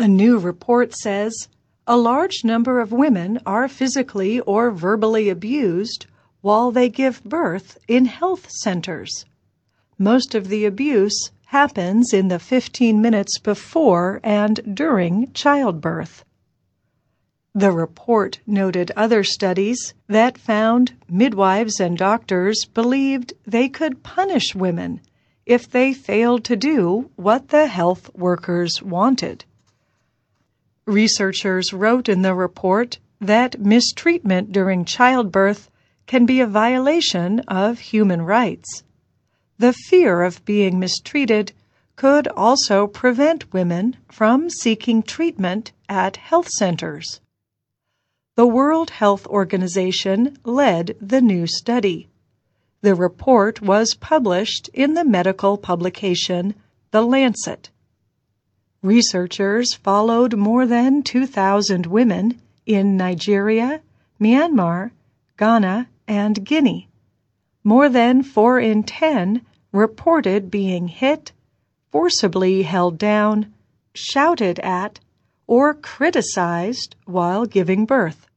A new report says a large number of women are physically or verbally abused while they give birth in health centers. Most of the abuse happens in the 15 minutes before and during childbirth. The report noted other studies that found midwives and doctors believed they could punish women if they failed to do what the health workers wanted. Researchers wrote in the report that mistreatment during childbirth can be a violation of human rights. The fear of being mistreated could also prevent women from seeking treatment at health centers. The World Health Organization led the new study. The report was published in the medical publication The Lancet. Researchers followed more than 2,000 women in Nigeria, Myanmar, Ghana, and Guinea. More than 4 in 10 reported being hit, forcibly held down, shouted at, or criticized while giving birth.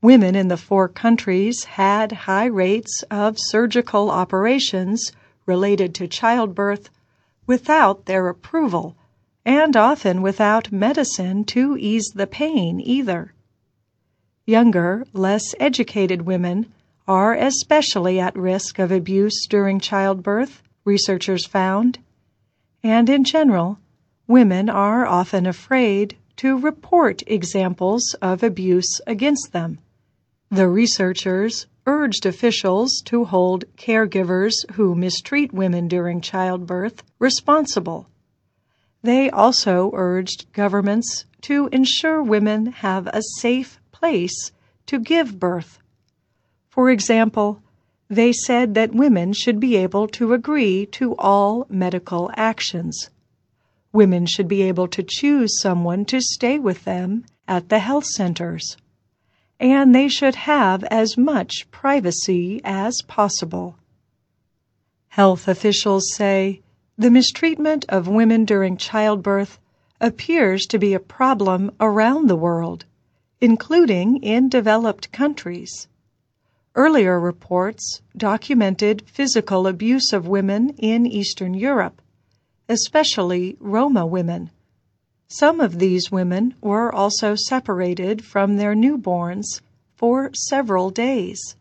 Women in the four countries had high rates of surgical operations related to childbirth without their approval and often without medicine to ease the pain either. Younger, less educated women are especially at risk of abuse during childbirth, researchers found, and in general, women are often afraid to report examples of abuse against them. The researchers urged officials to hold caregivers who mistreat women during childbirth responsible they also urged governments to ensure women have a safe place to give birth. For example, they said that women should be able to agree to all medical actions. Women should be able to choose someone to stay with them at the health centers. And they should have as much privacy as possible. Health officials say the mistreatment of women during childbirth appears to be a problem around the world, including in developed countries. Earlier reports documented physical abuse of women in Eastern Europe, especially Roma women. Some of these women were also separated from their newborns for several days.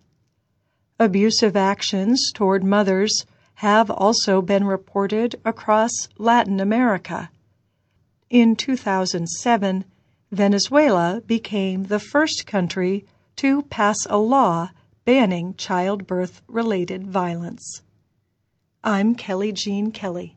Abusive actions toward mothers have also been reported across Latin America. In 2007, Venezuela became the first country to pass a law banning childbirth related violence. I'm Kelly Jean Kelly.